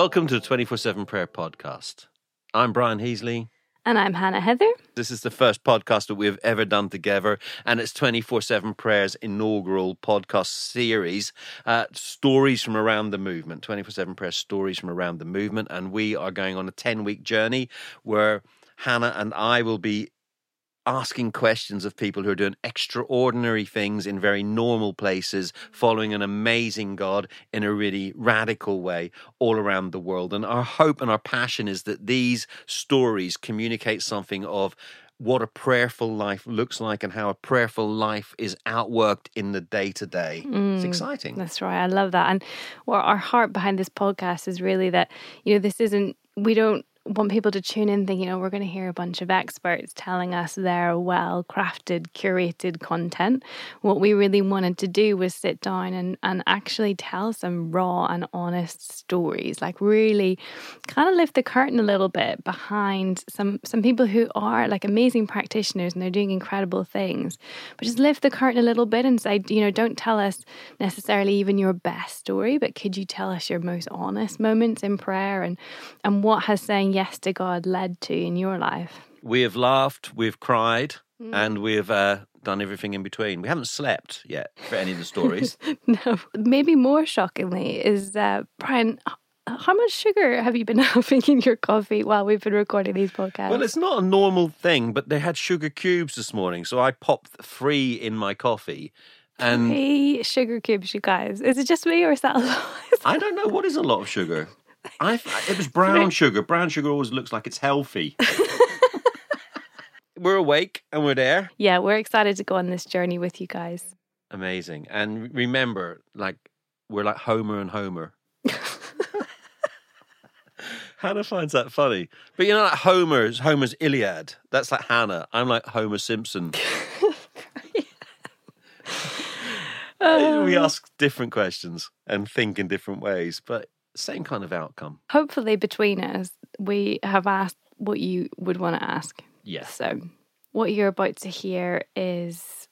Welcome to the 24 7 Prayer Podcast. I'm Brian Heasley. And I'm Hannah Heather. This is the first podcast that we've ever done together, and it's 24 7 Prayer's inaugural podcast series, uh, Stories from Around the Movement. 24 7 Prayer Stories from Around the Movement. And we are going on a 10 week journey where Hannah and I will be asking questions of people who are doing extraordinary things in very normal places, following an amazing God in a really radical way all around the world. And our hope and our passion is that these stories communicate something of what a prayerful life looks like and how a prayerful life is outworked in the day to day. It's mm, exciting. That's right. I love that. And what our heart behind this podcast is really that, you know, this isn't, we don't want people to tune in thinking, oh, we're going to hear a bunch of experts telling us their well crafted, curated content. What we really wanted to do was sit down and, and actually tell some raw and honest stories, like really kind of lift the curtain a little bit behind some, some people who are like amazing practitioners and they're doing incredible things. But just lift the curtain a little bit and say, you know, don't tell us necessarily even your best story, but could you tell us your most honest moments in prayer and, and what has saying yes to God led to in your life? We have laughed, we've cried, Mm. and we've uh, done everything in between. We haven't slept yet for any of the stories. No, maybe more shockingly is uh, Brian. How much sugar have you been having in your coffee while we've been recording these podcasts? Well, it's not a normal thing, but they had sugar cubes this morning, so I popped three in my coffee. And Three sugar cubes, you guys. Is it just me or is that a lot? I don't know what is a lot of sugar. I it was brown sugar. Brown sugar always looks like it's healthy. we're awake and we're there. yeah, we're excited to go on this journey with you guys. Amazing. And remember, like we're like Homer and Homer. Hannah finds that funny. But you know, like Homer's Homer's Iliad. That's like Hannah. I'm like Homer Simpson. we um, ask different questions and think in different ways, but same kind of outcome. Hopefully, between us, we have asked what you would want to ask. Yes. So, what you're about to hear is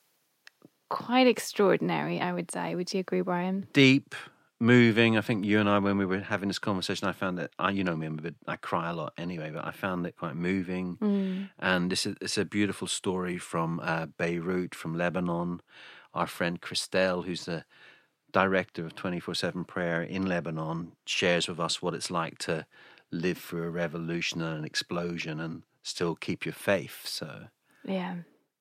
quite extraordinary, I would say. Would you agree, Brian? Deep, moving. I think you and I, when we were having this conversation, I found that I, you know me, a bit, I cry a lot anyway, but I found it quite moving. Mm. And this is it's a beautiful story from uh, Beirut, from Lebanon. Our friend Christelle, who's the director of 24 7 prayer in Lebanon, shares with us what it's like to live through a revolution and an explosion and still keep your faith. So Yeah.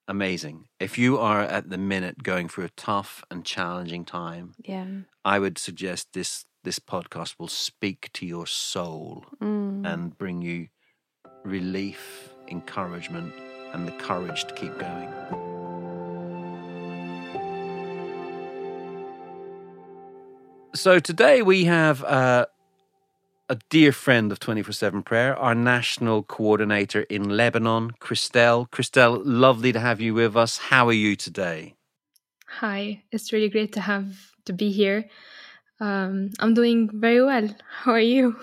amazing. If you are at the minute going through a tough and challenging time, Yeah. I would suggest this this podcast will speak to your soul Mm. and bring you relief, encouragement, and the courage to keep going. So today we have uh, a dear friend of 24 7 Prayer, our national coordinator in Lebanon, Christelle. Christelle, lovely to have you with us. How are you today? Hi, it's really great to have to be here. Um, I'm doing very well. How are you?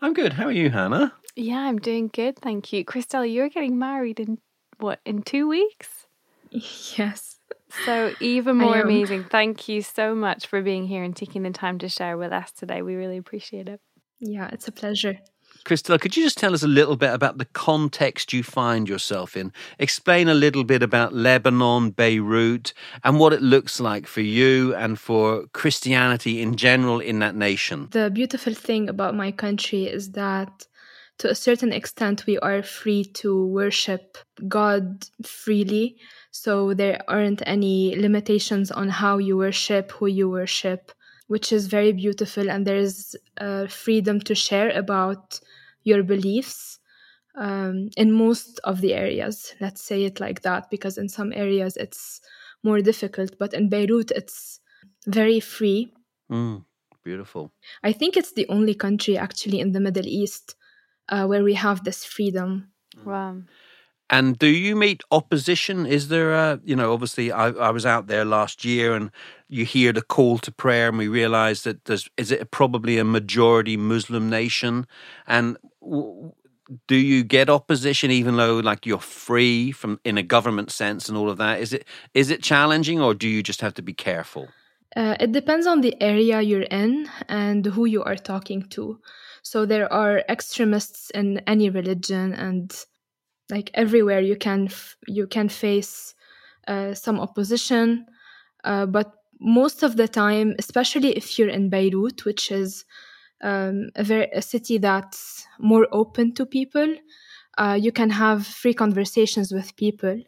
I'm good. How are you, Hannah? Yeah, I'm doing good, thank you. Christelle, you're getting married in what, in two weeks? yes. So, even more amazing. Thank you so much for being here and taking the time to share with us today. We really appreciate it. Yeah, it's a pleasure. Christelle, could you just tell us a little bit about the context you find yourself in? Explain a little bit about Lebanon, Beirut, and what it looks like for you and for Christianity in general in that nation. The beautiful thing about my country is that to a certain extent we are free to worship God freely. So there aren't any limitations on how you worship, who you worship, which is very beautiful. And there's uh, freedom to share about your beliefs um, in most of the areas. Let's say it like that, because in some areas it's more difficult. But in Beirut, it's very free. Mm, beautiful. I think it's the only country actually in the Middle East uh, where we have this freedom. Wow. And do you meet opposition? Is there a, you know, obviously I, I was out there last year and you hear the call to prayer and we realize that there's, is it probably a majority Muslim nation? And w- do you get opposition even though like you're free from in a government sense and all of that? Is it, is it challenging or do you just have to be careful? Uh, it depends on the area you're in and who you are talking to. So there are extremists in any religion, and like everywhere you can you can face uh, some opposition. Uh, but most of the time, especially if you're in Beirut, which is um, a very a city that's more open to people, uh, you can have free conversations with people.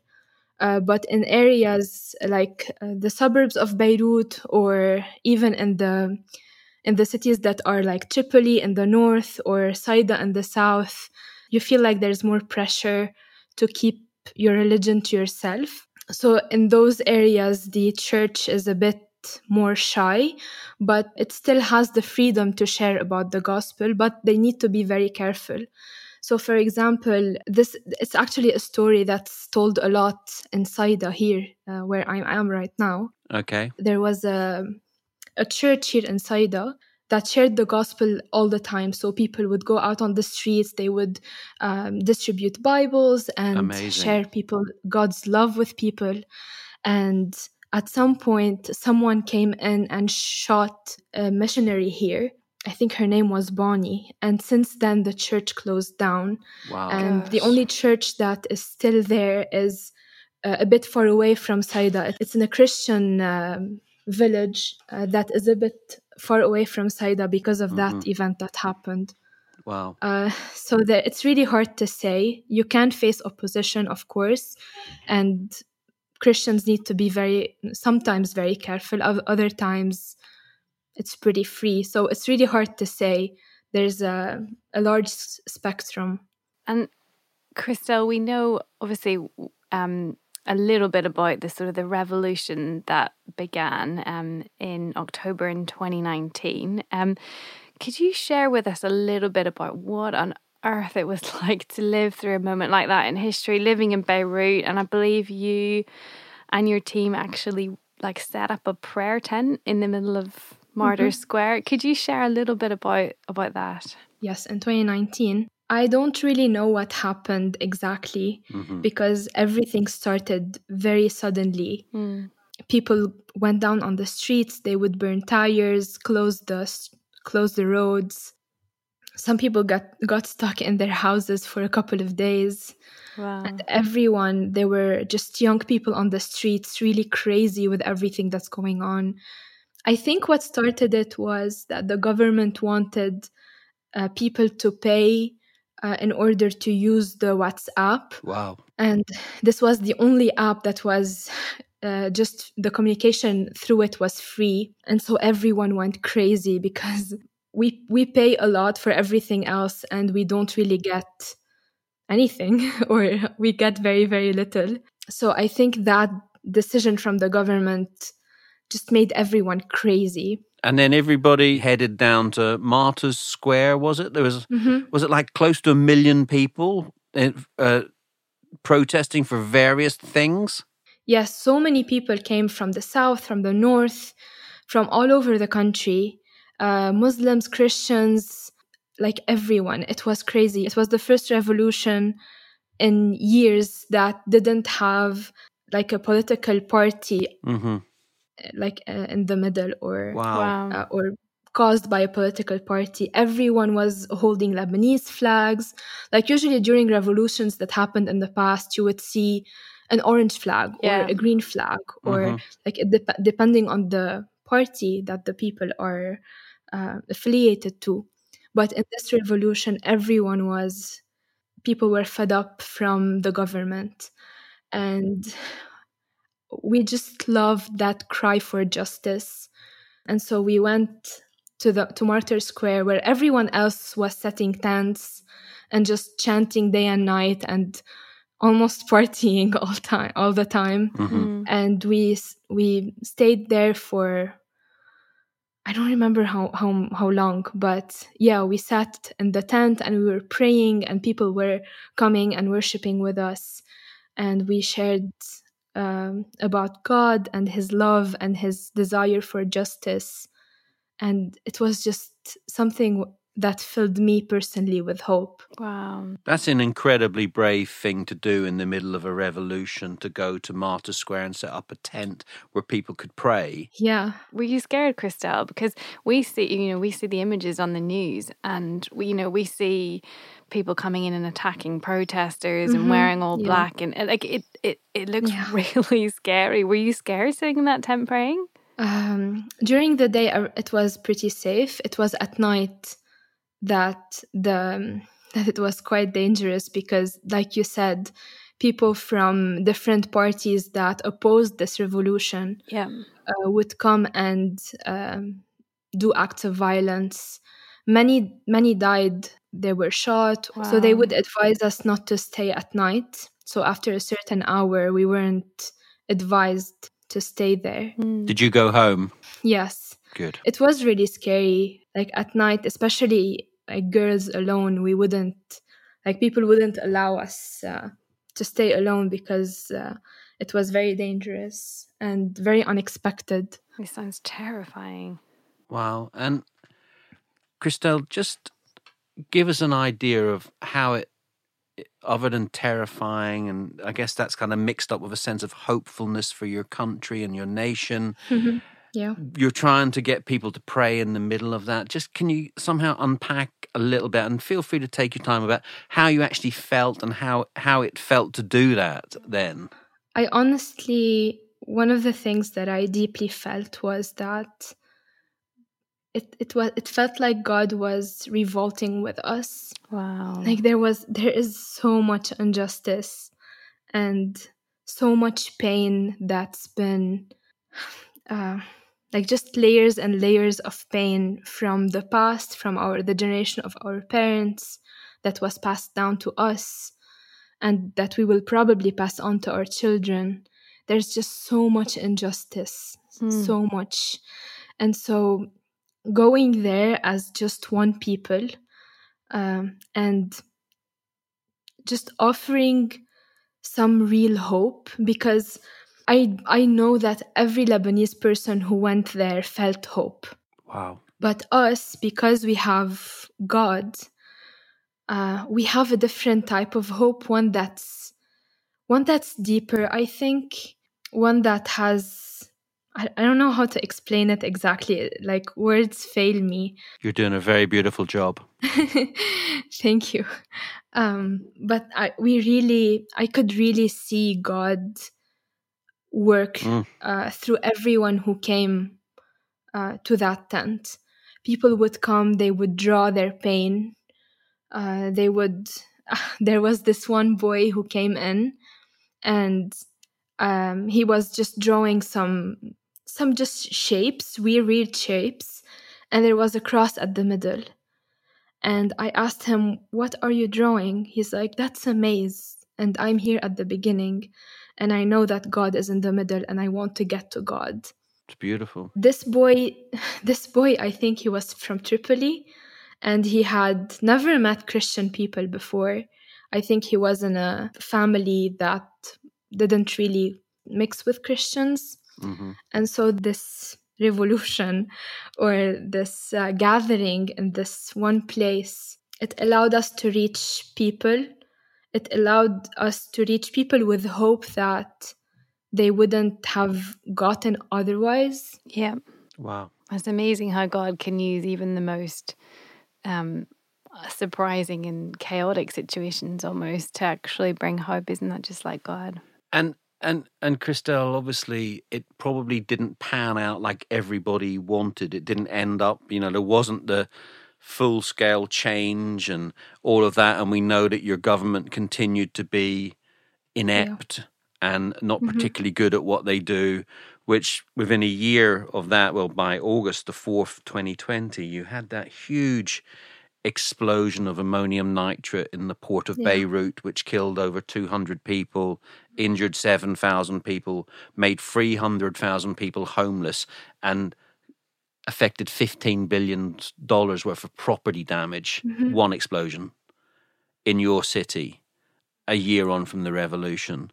Uh, but in areas like uh, the suburbs of Beirut or even in the in the cities that are like Tripoli in the north or Saida in the south, you feel like there's more pressure to keep your religion to yourself. So in those areas, the church is a bit more shy, but it still has the freedom to share about the gospel, but they need to be very careful. So, for example, this it's actually a story that's told a lot in Saida here, uh, where I am right now. Okay. There was a a church here in Saida that shared the gospel all the time. So people would go out on the streets, they would um, distribute Bibles and Amazing. share people God's love with people. And at some point, someone came in and shot a missionary here. I think her name was Bonnie. And since then, the church closed down. Wow. and the only church that is still there is uh, a bit far away from Saida. It's in a Christian um, village uh, that is a bit far away from Saida because of that Mhm. event that happened. wow. Uh, so that it's really hard to say. You can face opposition, of course, and Christians need to be very sometimes very careful. Oth- Other times, it's pretty free. So it's really hard to say. There's a a large spectrum. And Christelle, we know obviously um, a little bit about the sort of the revolution that began um, in October in 2019. Um, could you share with us a little bit about what on earth it was like to live through a moment like that in history, living in Beirut? And I believe you and your team actually like set up a prayer tent in the middle of Martyrs Square. Could you share a little bit about about that? Yes, in 2019. I don't really know what happened exactly Mhm. because everything started very suddenly. Mm. People went down on the streets, they would burn tires, close the close the roads. Some people got got stuck in their houses for a couple of days. Wow. And everyone, there were just young people on the streets, really crazy with everything that's going on. I think what started it was that the government wanted uh, people to pay uh, in order to use the WhatsApp. Wow. And this was the only app that was uh, just the communication through it was free. And so everyone went crazy because we, we pay a lot for everything else and we don't really get anything or we get very, very little. So I think that decision from the government just made everyone crazy. And then everybody headed down to Martyrs Square. Was it? There was. Mhm. Was it like close to a million people uh, uh, protesting for various things? Yes, so many people came from the south, from the north, from all over the country. Uh, Muslims, Christians, like everyone. It was crazy. It was the first revolution in years that didn't have like a political party Mm-hmm. Uh, like uh, in the middle or Wow. Wow. uh, or caused by a political party. Everyone was holding Lebanese flags. Like usually during revolutions that happened in the past, you would see an orange flag Yeah. or a green flag, or Mhm. like it dep- depending on the party that the people are uh, affiliated to. But in this revolution, everyone was people were fed up from the government, and we just loved that cry for justice. And so we went to the to Martyr Square where everyone else was setting tents and just chanting day and night and almost partying all time all the time. Mhm. Mm. And we we stayed there for I don't remember how, how how long, but yeah, we sat in the tent and we were praying and people were coming and worshiping with us and we shared um, about God and His love and His desire for justice, and it was just something that filled me personally with hope. Wow. That's an incredibly brave thing to do in the middle of a revolution to go to Martyr Square and set up a tent where people could pray. Yeah. Were you scared, Christelle? Because we see, you know, we see the images on the news and we, you know, we see people coming in and attacking protesters mm-hmm. and wearing all yeah. black and like it, it, it looks Yeah. really scary. Were you scared sitting in that tent praying? Um, during the day, uh, it was pretty safe. It was at night that the that it was quite dangerous because, like you said, people from different parties that opposed this revolution Yeah. uh, would come and um, do acts of violence. Many many died. They were shot. So they would advise us not to stay at night. So after a certain hour, we weren't advised to stay there. Mm. Did you go home? Yes, Good. it was really scary. Like at night, especially like girls alone, we wouldn't like people wouldn't allow us uh, to stay alone because uh, it was very dangerous and very unexpected. it sounds terrifying. Wow. And Christelle, just give us an idea of how it, other than terrifying, and I guess that's kind of mixed up with a sense of hopefulness for your country and your nation. Yeah. You're trying to get people to pray in the middle of that. Just can you somehow unpack a little bit and feel free to take your time about how you actually felt and how, how it felt to do that then? I honestly, one of the things that I deeply felt was that it it was it felt like God was revolting with us. Wow. Like there was there is so much injustice and so much pain that's been uh, like just layers and layers of pain from the past, from our the generation of our parents that was passed down to us and that we will probably pass on to our children. There's just so much injustice, Hmm. so much. And so going there as just one people um, and just offering some real hope because I I know that every Lebanese person who went there felt hope. Wow. But us, because we have God, uh, we have a different type of hope. One that's one that's deeper. I think one that has. I, I don't know how to explain it exactly. Like words fail me. You're doing a very beautiful job. Thank you. Um, but I, we really, I could really see God work Mm. uh, through everyone who came uh, to that tent. People would come, they would draw their pain. Uh, they would. there was this one boy who came in, and um, he was just drawing some some just shapes, weird, weird shapes, and there was a cross at the middle. And I asked him, What are you drawing? He's like, That's a maze. And I'm here at the beginning. And I know that God is in the middle and I want to get to God. It's beautiful. This boy, this boy, I think he was from Tripoli and he had never met Christian people before. I think he was in a family that didn't really mix with Christians. hmm And so this revolution or this uh, gathering in this one place, it allowed us to reach people. It allowed us to reach people with hope that they wouldn't have gotten otherwise. Yeah. Wow. It's amazing how God can use even the most um, surprising and chaotic situations almost to actually bring hope. Isn't that just like God? And and and Christelle, obviously, it probably didn't pan out like everybody wanted. It didn't end up, you know, there wasn't the full scale change and all of that. And we know that your government continued to be inept and not Mhm. particularly good at what they do. Which within a year of that, well, by August the fourth, twenty twenty, you had that huge explosion of ammonium nitrate in the port of Yeah. Beirut, which killed over 200 people, injured 7,000 people, made 300,000 people homeless, and affected $15 billion worth of property damage. Mhm. One explosion in your city a year on from the revolution.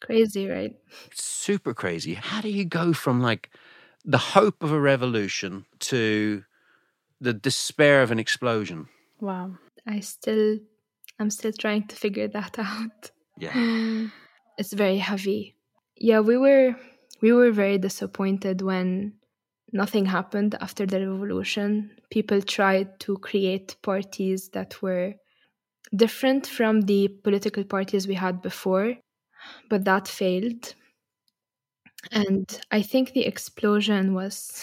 Crazy, right? Super crazy. How do you go from like the hope of a revolution to the despair of an explosion. Wow. I still, I'm still trying to figure that out. Yeah. It's very heavy. Yeah, we were, we were very disappointed when nothing happened after the revolution. People tried to create parties that were different from the political parties we had before, but that failed. And I think the explosion was,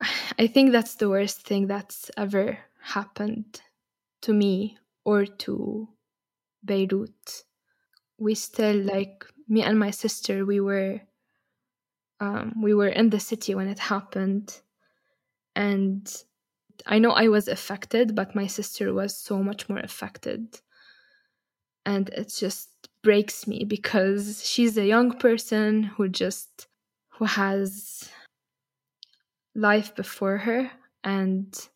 I think that's the worst thing that's ever happened to me or to Beirut. We still, like me and my sister, we were. Um, we were in the city when it happened, and I know I was affected, but my sister was so much more affected. And it just breaks me because she's a young person who just who has life before her and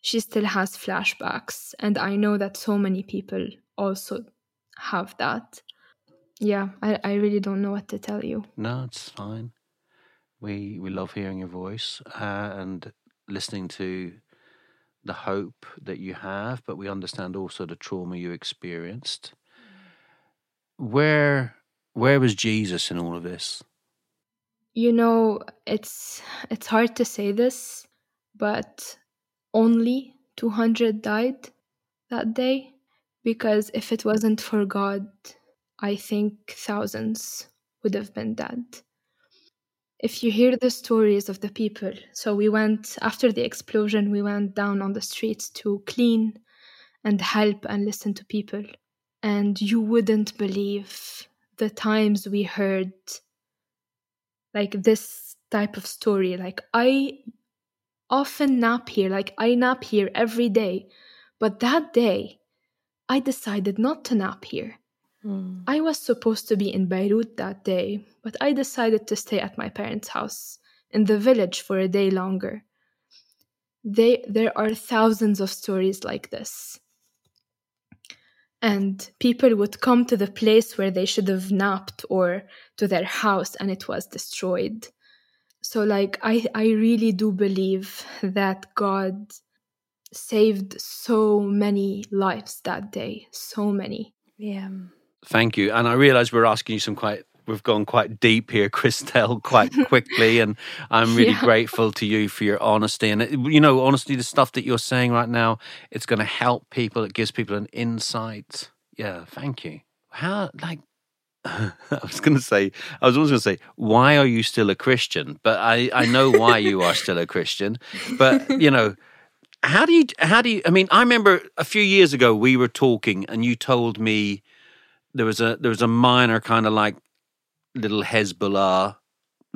she still has flashbacks and I know that so many people also have that. Yeah, I, I really don't know what to tell you. No, it's fine. We we love hearing your voice uh, and listening to the hope that you have, but we understand also the trauma you experienced. Where where was Jesus in all of this? You know, it's it's hard to say this, but only 200 died that day because if it wasn't for God, I think thousands would have been dead. If you hear the stories of the people, so we went after the explosion, we went down on the streets to clean and help and listen to people. And you wouldn't believe the times we heard like this type of story. Like, I often nap here, like, I nap here every day. But that day, I decided not to nap here. Mm. I was supposed to be in Beirut that day, but I decided to stay at my parents' house in the village for a day longer. They, there are thousands of stories like this. And people would come to the place where they should have napped or to their house and it was destroyed. So, like, I, I really do believe that God saved so many lives that day. So many. Yeah. Thank you. And I realize we're asking you some quite we've gone quite deep here, Christelle, quite quickly, and I'm really Yeah. grateful to you for your honesty. And you know, honestly, the stuff that you're saying right now, it's going to help people. It gives people an insight. Yeah, thank you. How like. I was going to say, I was always going to say, why are you still a Christian? But I, I know why you are still a Christian. But, you know, how do you, how do you, I mean, I remember a few years ago we were talking and you told me there was a, there was a minor kind of like little Hezbollah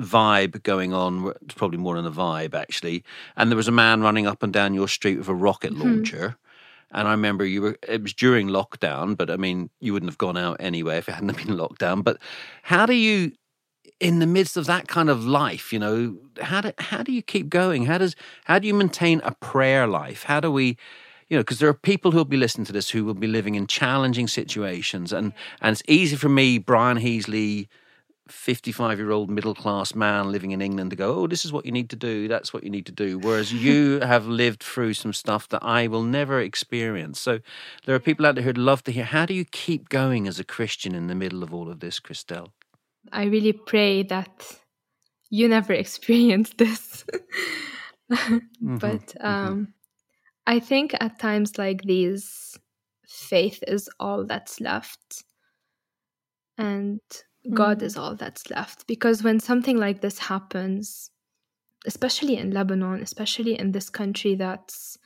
vibe going on. It's probably more than a vibe actually. And there was a man running up and down your street with a rocket mm-hmm. launcher. And I remember you were, it was during lockdown, but I mean, you wouldn't have gone out anyway if it hadn't been lockdown. But how do you, in the midst of that kind of life, you know, how do, how do you keep going? How does, how do you maintain a prayer life? How do we, you know, because there are people who'll be listening to this who will be living in challenging situations. And, and it's easy for me, Brian Heasley, 55 year old middle class man living in England to go, oh, this is what you need to do. That's what you need to do. Whereas you have lived through some stuff that I will never experience. So there are people out there who'd love to hear how do you keep going as a Christian in the middle of all of this, Christelle? I really pray that you never experience this. but um, I think at times like these, faith is all that's left. And God is mm. all that's left. Because when something like this happens, especially in Lebanon, especially in this country that's,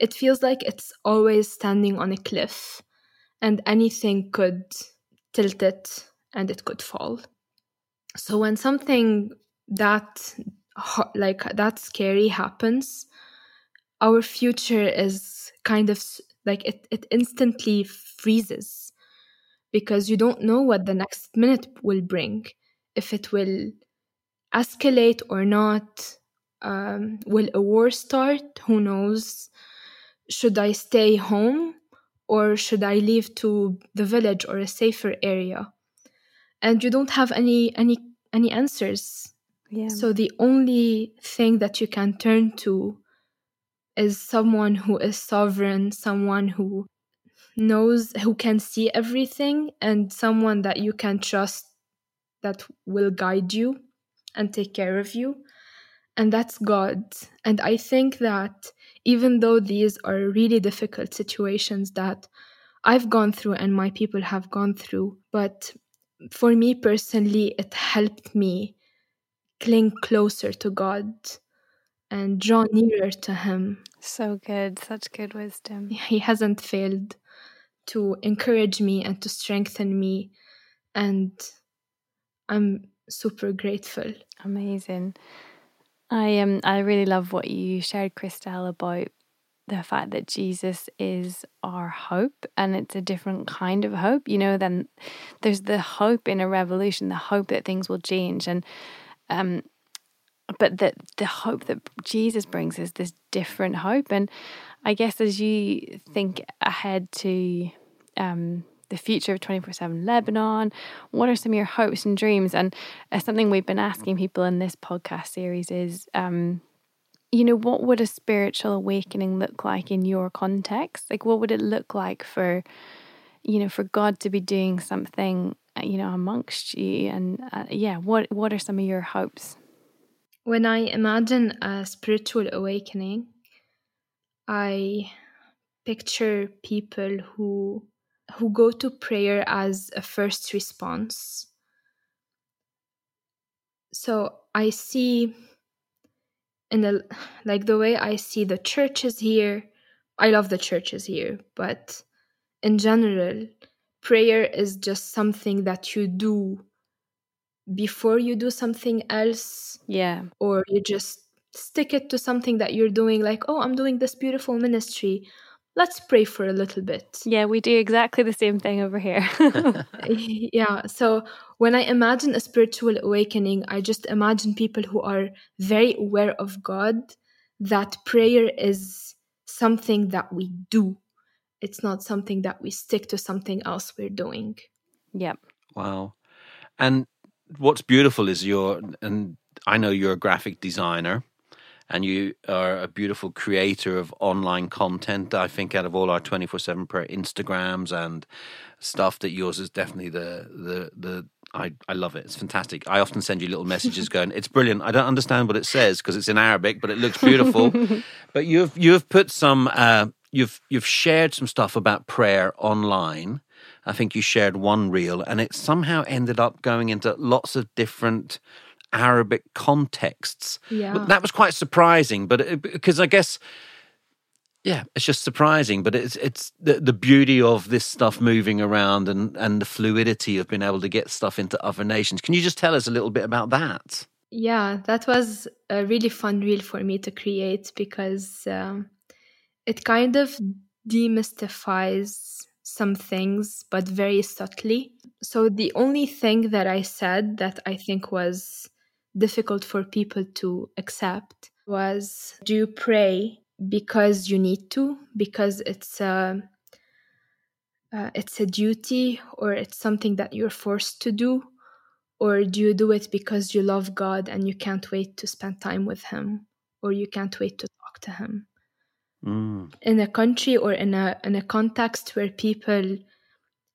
it feels like it's always standing on a cliff and anything could tilt it and it could fall. So when something that like that scary happens, our future is kind of like it, it instantly freezes because you don't know what the next minute will bring. If it will escalate or not um, will a war start? Who knows? Should i stay home or should i leave to the village or a safer area? And you don't have any any any answers. Yeah. so the only thing that you can turn to is someone who is sovereign, someone who knows, who can see everything, and someone that you can trust that will guide you and take care of you. And that's God. And I think that even though these are really difficult situations that I've gone through and my people have gone through, but for me personally, it helped me cling closer to God and draw nearer to Him. So good, such good wisdom. He hasn't failed to encourage me and to strengthen me, and I'm super grateful. Amazing. I um I really love what you shared, Christelle, about the fact that Jesus is our hope and it's a different kind of hope. You know, then there's the hope in a revolution, the hope that things will change and um but that the hope that Jesus brings is this different hope. And I guess as you think ahead to um the future of 24 7 Lebanon? What are some of your hopes and dreams? And uh, something we've been asking people in this podcast series is, um, you know, what would a spiritual awakening look like in your context? Like, what would it look like for, you know, for God to be doing something, uh, you know, amongst you? And uh, yeah, what what are some of your hopes? When I imagine a spiritual awakening, I picture people who who go to prayer as a first response. So I see in the like the way I see the churches here, I love the churches here, but in general, prayer is just something that you do before you do something else. Yeah. Or you just stick it to something that you're doing, like, oh, I'm doing this beautiful ministry let's pray for a little bit. Yeah, we do exactly the same thing over here. yeah. So when I imagine a spiritual awakening, I just imagine people who are very aware of God, that prayer is something that we do. It's not something that we stick to something else we're doing. Yep. Wow. And what's beautiful is you're, and I know you're a graphic designer and you are a beautiful creator of online content. I think out of all our twenty four seven prayer Instagrams and stuff, that yours is definitely the the the. I, I love it. It's fantastic. I often send you little messages going, "It's brilliant." I don't understand what it says because it's in Arabic, but it looks beautiful. but you've you've put some uh, you've you've shared some stuff about prayer online. I think you shared one reel, and it somehow ended up going into lots of different Arabic contexts. Yeah. That was quite surprising, but it, because I guess yeah, it's just surprising, but it's it's the, the beauty of this stuff moving around and and the fluidity of being able to get stuff into other nations. Can you just tell us a little bit about that? Yeah, that was a really fun reel for me to create because um, it kind of demystifies some things, but very subtly. So the only thing that I said that I think was difficult for people to accept was do you pray because you need to? Because it's a uh, it's a duty or it's something that you're forced to do? Or do you do it because you love God and you can't wait to spend time with him? Or you can't wait to talk to him mm. in a country or in a in a context where people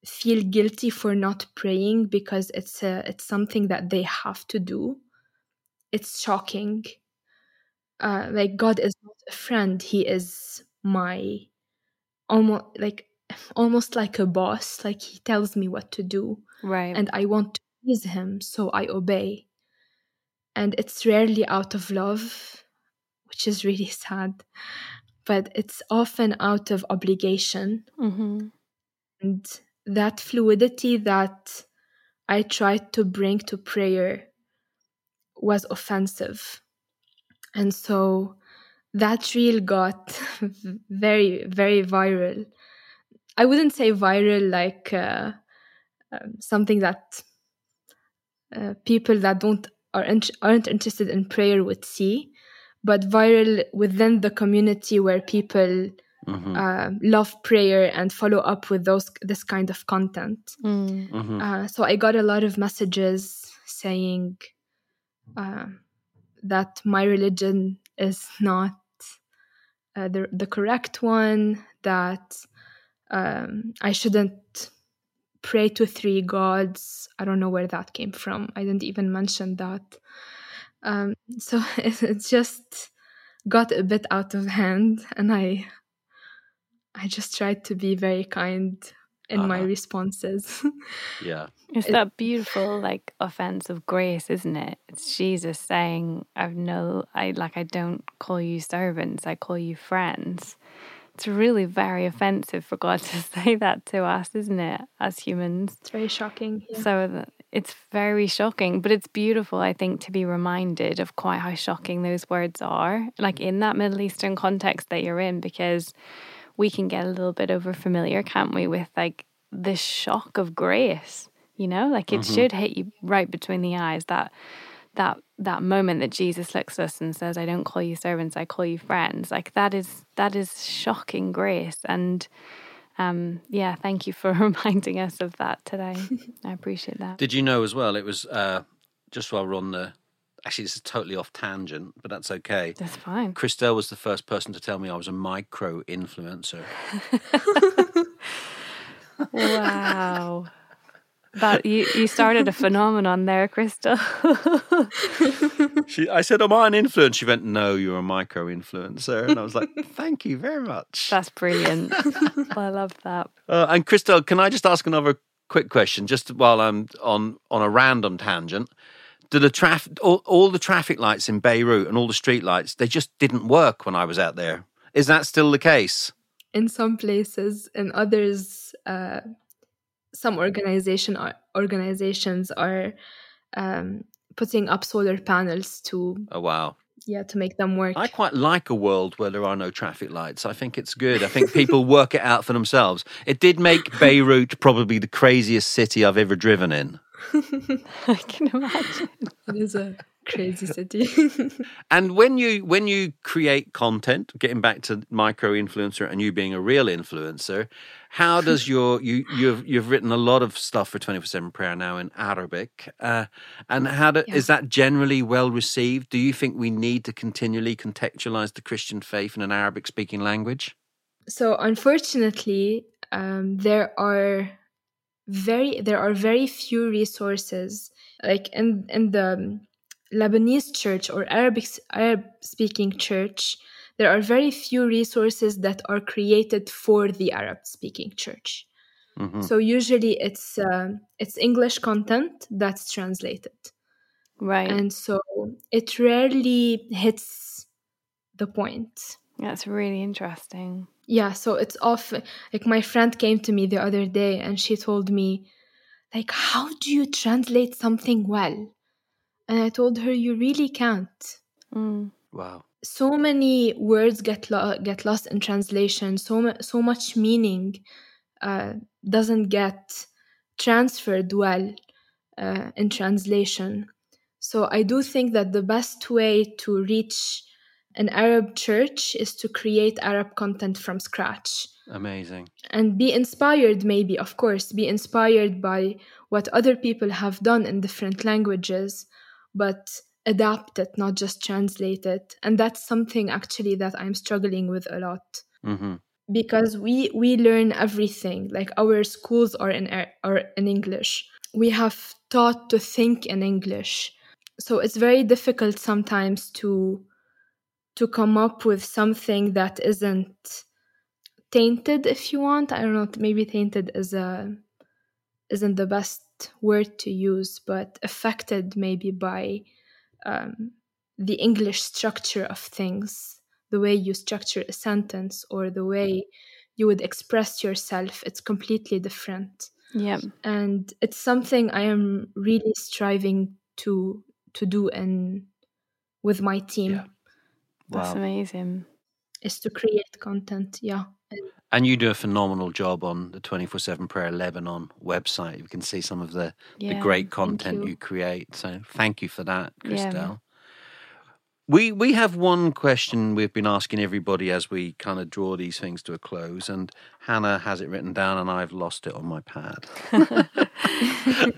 feel guilty for not praying because it's a, it's something that they have to do it's shocking. Uh, like God is not a friend; He is my almost like almost like a boss. Like He tells me what to do, right? And I want to please Him, so I obey. And it's rarely out of love, which is really sad, but it's often out of obligation. Mm-hmm. And that fluidity that I tried to bring to prayer was offensive. And so that reel got very, very viral. I wouldn't say viral like uh, um, something that uh, people that don't are aren't interested in prayer would see, but viral within the community where people mm-hmm. uh, love prayer and follow up with those this kind of content. Mm. Mm-hmm. Uh, so I got a lot of messages saying, uh, that my religion is not uh, the the correct one. That um, I shouldn't pray to three gods. I don't know where that came from. I didn't even mention that. Um, so it just got a bit out of hand, and I I just tried to be very kind in uh-huh. my responses. yeah. It's that beautiful like offense of grace, isn't it? It's Jesus saying, I've no I like I don't call you servants, I call you friends. It's really very offensive for God to say that to us, isn't it, as humans? It's very shocking. Yeah. So it's very shocking, but it's beautiful, I think, to be reminded of quite how shocking those words are, like in that Middle Eastern context that you're in, because we can get a little bit over familiar, can't we, with like the shock of grace, you know, like it mm-hmm. should hit you right between the eyes that that that moment that Jesus looks at us and says, I don't call you servants, I call you friends. Like that is that is shocking grace. And um, yeah, thank you for reminding us of that today. I appreciate that. Did you know as well? It was uh, just while we're on the. Actually, this is totally off tangent, but that's okay. That's fine. Christelle was the first person to tell me I was a micro influencer. wow. But you, you started a phenomenon there, Christelle. she, I said, "Am I an influence?" She went, "No, you're a micro influencer," and I was like, "Thank you very much." That's brilliant. I love that. Uh, and Christelle, can I just ask another quick question, just while I'm on on a random tangent? Do the traffic, all, all the traffic lights in Beirut and all the street lights, they just didn't work when I was out there. Is that still the case? In some places, in others, uh, some organization are, organizations are um, putting up solar panels to oh wow. Yeah to make them work. I quite like a world where there are no traffic lights. I think it's good. I think people work it out for themselves. It did make beirut probably the craziest city i've ever driven in. I can imagine. It is a crazy city. and when you when you create content, getting back to micro influencer and you being a real influencer, how does your you you've you've written a lot of stuff for twenty four seven prayer now in Arabic, uh, and how do, yeah. is that generally well received? Do you think we need to continually contextualize the Christian faith in an Arabic speaking language? So unfortunately, um, there are very there are very few resources like in in the Lebanese church or Arabic Arab speaking church, there are very few resources that are created for the Arab speaking church. Mm-hmm. So usually it's uh, it's English content that's translated, right? And so it rarely hits the point. That's really interesting. Yeah, so it's often like my friend came to me the other day and she told me, like, how do you translate something well? And I told her, You really can't. Mm. Wow. So many words get, lo- get lost in translation, so, so much meaning uh, doesn't get transferred well uh, in translation. So I do think that the best way to reach an Arab church is to create Arab content from scratch. Amazing. And be inspired, maybe, of course, be inspired by what other people have done in different languages but adapt it, not just translate it. And that's something actually that I'm struggling with a lot. Mm-hmm. Because we we learn everything. Like our schools are in are in English. We have taught to think in English. So it's very difficult sometimes to to come up with something that isn't tainted if you want. I don't know, maybe tainted is a isn't the best word to use, but affected maybe by um, the English structure of things, the way you structure a sentence or the way you would express yourself. It's completely different. Yeah. And it's something I am really striving to to do and with my team. Yeah. Wow. That's amazing. Is to create content, yeah. And you do a phenomenal job on the 24 7 Prayer Lebanon website. You can see some of the, yeah, the great content you. you. create. So thank you for that, Christelle. Yeah. We, we have one question we've been asking everybody as we kind of draw these things to a close, and Hannah has it written down, and I've lost it on my pad.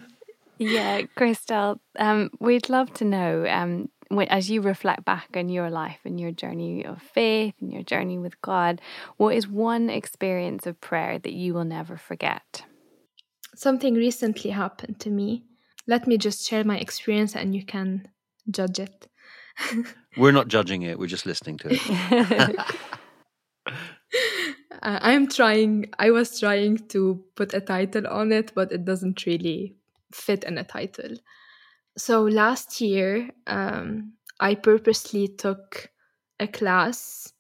yeah, Christelle, um, we'd love to know um, as you reflect back on your life and your journey of faith and your journey with God, what is one experience of prayer that you will never forget? Something recently happened to me. Let me just share my experience and you can judge it. we're not judging it, we're just listening to it. Uh, I'm trying, I was trying to put a title on it, but it doesn't really fit in a title. So last year, um, I purposely took a class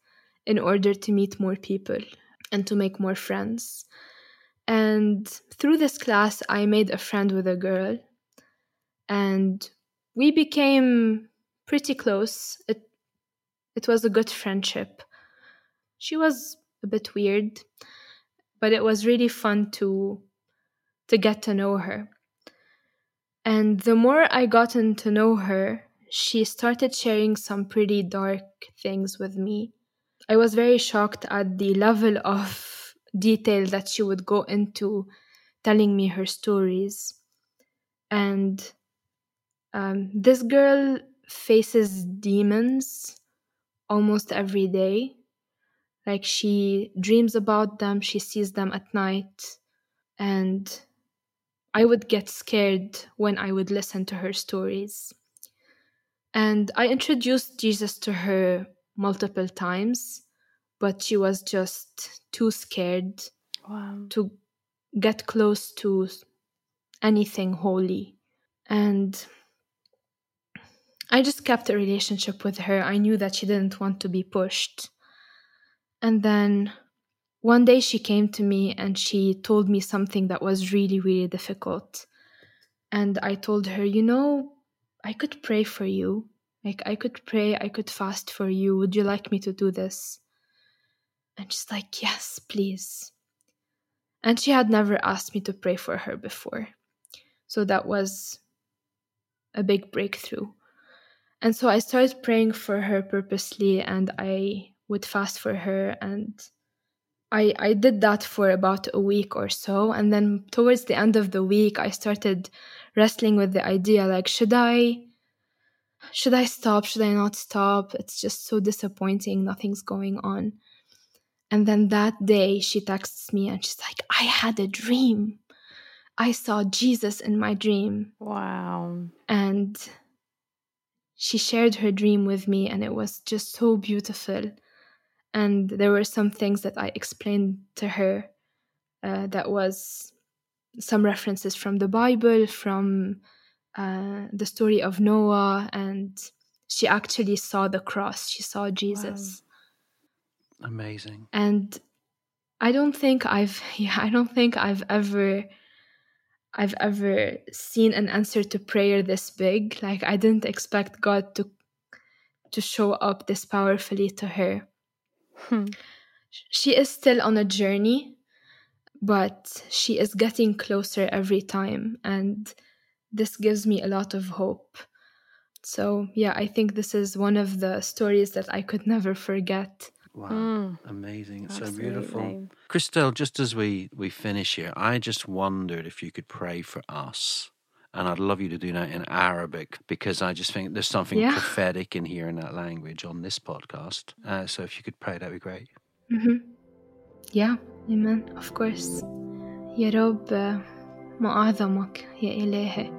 in order to meet more people and to make more friends. And through this class, I made a friend with a girl, and we became pretty close. It it was a good friendship. She was a bit weird, but it was really fun to to get to know her. And the more I gotten to know her, she started sharing some pretty dark things with me. I was very shocked at the level of detail that she would go into telling me her stories. And um, this girl faces demons almost every day. Like she dreams about them, she sees them at night, and I would get scared when I would listen to her stories. And I introduced Jesus to her multiple times, but she was just too scared wow. to get close to anything holy. And I just kept a relationship with her. I knew that she didn't want to be pushed. And then one day she came to me and she told me something that was really, really difficult. And I told her, you know, I could pray for you. Like, I could pray, I could fast for you. Would you like me to do this? And she's like, yes, please. And she had never asked me to pray for her before. So that was a big breakthrough. And so I started praying for her purposely and I would fast for her and I, I did that for about a week or so. And then towards the end of the week, I started wrestling with the idea like, should I? Should I stop? Should I not stop? It's just so disappointing. Nothing's going on. And then that day, she texts me and she's like, I had a dream. I saw Jesus in my dream. Wow. And she shared her dream with me, and it was just so beautiful and there were some things that I explained to her uh, that was some references from the Bible, from uh, the story of Noah, and she actually saw the cross. She saw Jesus. Wow. Amazing. And I don't think I've yeah, I don't think I've ever I've ever seen an answer to prayer this big. Like I didn't expect God to to show up this powerfully to her. Hmm. She is still on a journey, but she is getting closer every time. And this gives me a lot of hope. So, yeah, I think this is one of the stories that I could never forget. Wow, mm, amazing. It's absolutely. so beautiful. Christelle, just as we, we finish here, I just wondered if you could pray for us and I'd love you to do that in Arabic because I just think there's something yeah. prophetic in hearing that language on this podcast. Uh, so if you could pray, that'd be great. Mm-hmm. Yeah, amen. Of course. يا رب ما أعظمك يا إلهي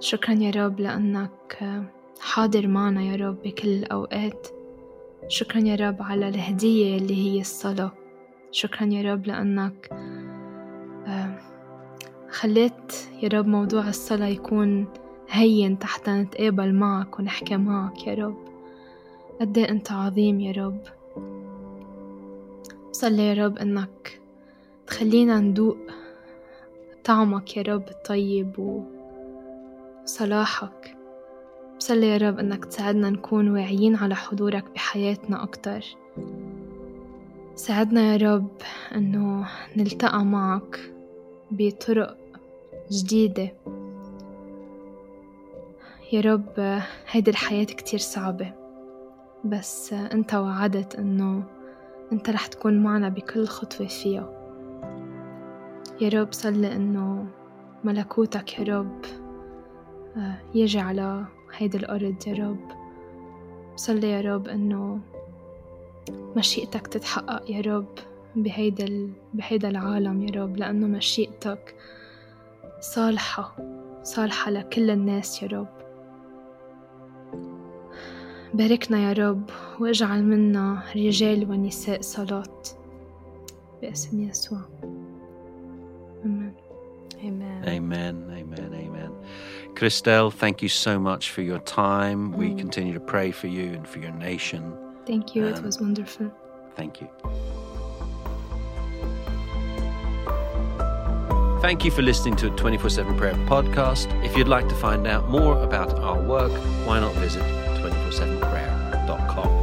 شكرا يا رب لأنك حاضر معنا يا رب بكل الأوقات شكرا يا رب على الهدية اللي هي الصلاة شكرا يا رب لأنك خليت يا رب موضوع الصلاة يكون هين تحت نتقابل معك ونحكي معك يا رب. قد إيه أنت عظيم يا رب. صلي يا رب إنك تخلينا ندوق طعمك يا رب الطيب وصلاحك. بصلي يا رب إنك تساعدنا نكون واعيين على حضورك بحياتنا أكتر. ساعدنا يا رب إنه نلتقى معك بطرق جديدة. يا رب هيدي الحياة كتير صعبة بس أنت وعدت إنه أنت رح تكون معنا بكل خطوة فيها. يا رب صلي إنه ملكوتك يا رب يجي على هيدي الأرض يا رب. بصلي يا رب إنه مشيئتك تتحقق يا رب بهيدا العالم يا رب لأنه مشيئتك صالحة صالحة لكل الناس يا رب باركنا يا رب واجعل منا رجال ونساء صلاة باسم يسوع Amen. Amen, amen, amen. Christelle, thank you so much for your time. We Mm. continue to pray for you and for your nation. Thank you, it Um, was wonderful. Thank you. Thank you for listening to a 24 7 Prayer podcast. If you'd like to find out more about our work, why not visit 247prayer.com.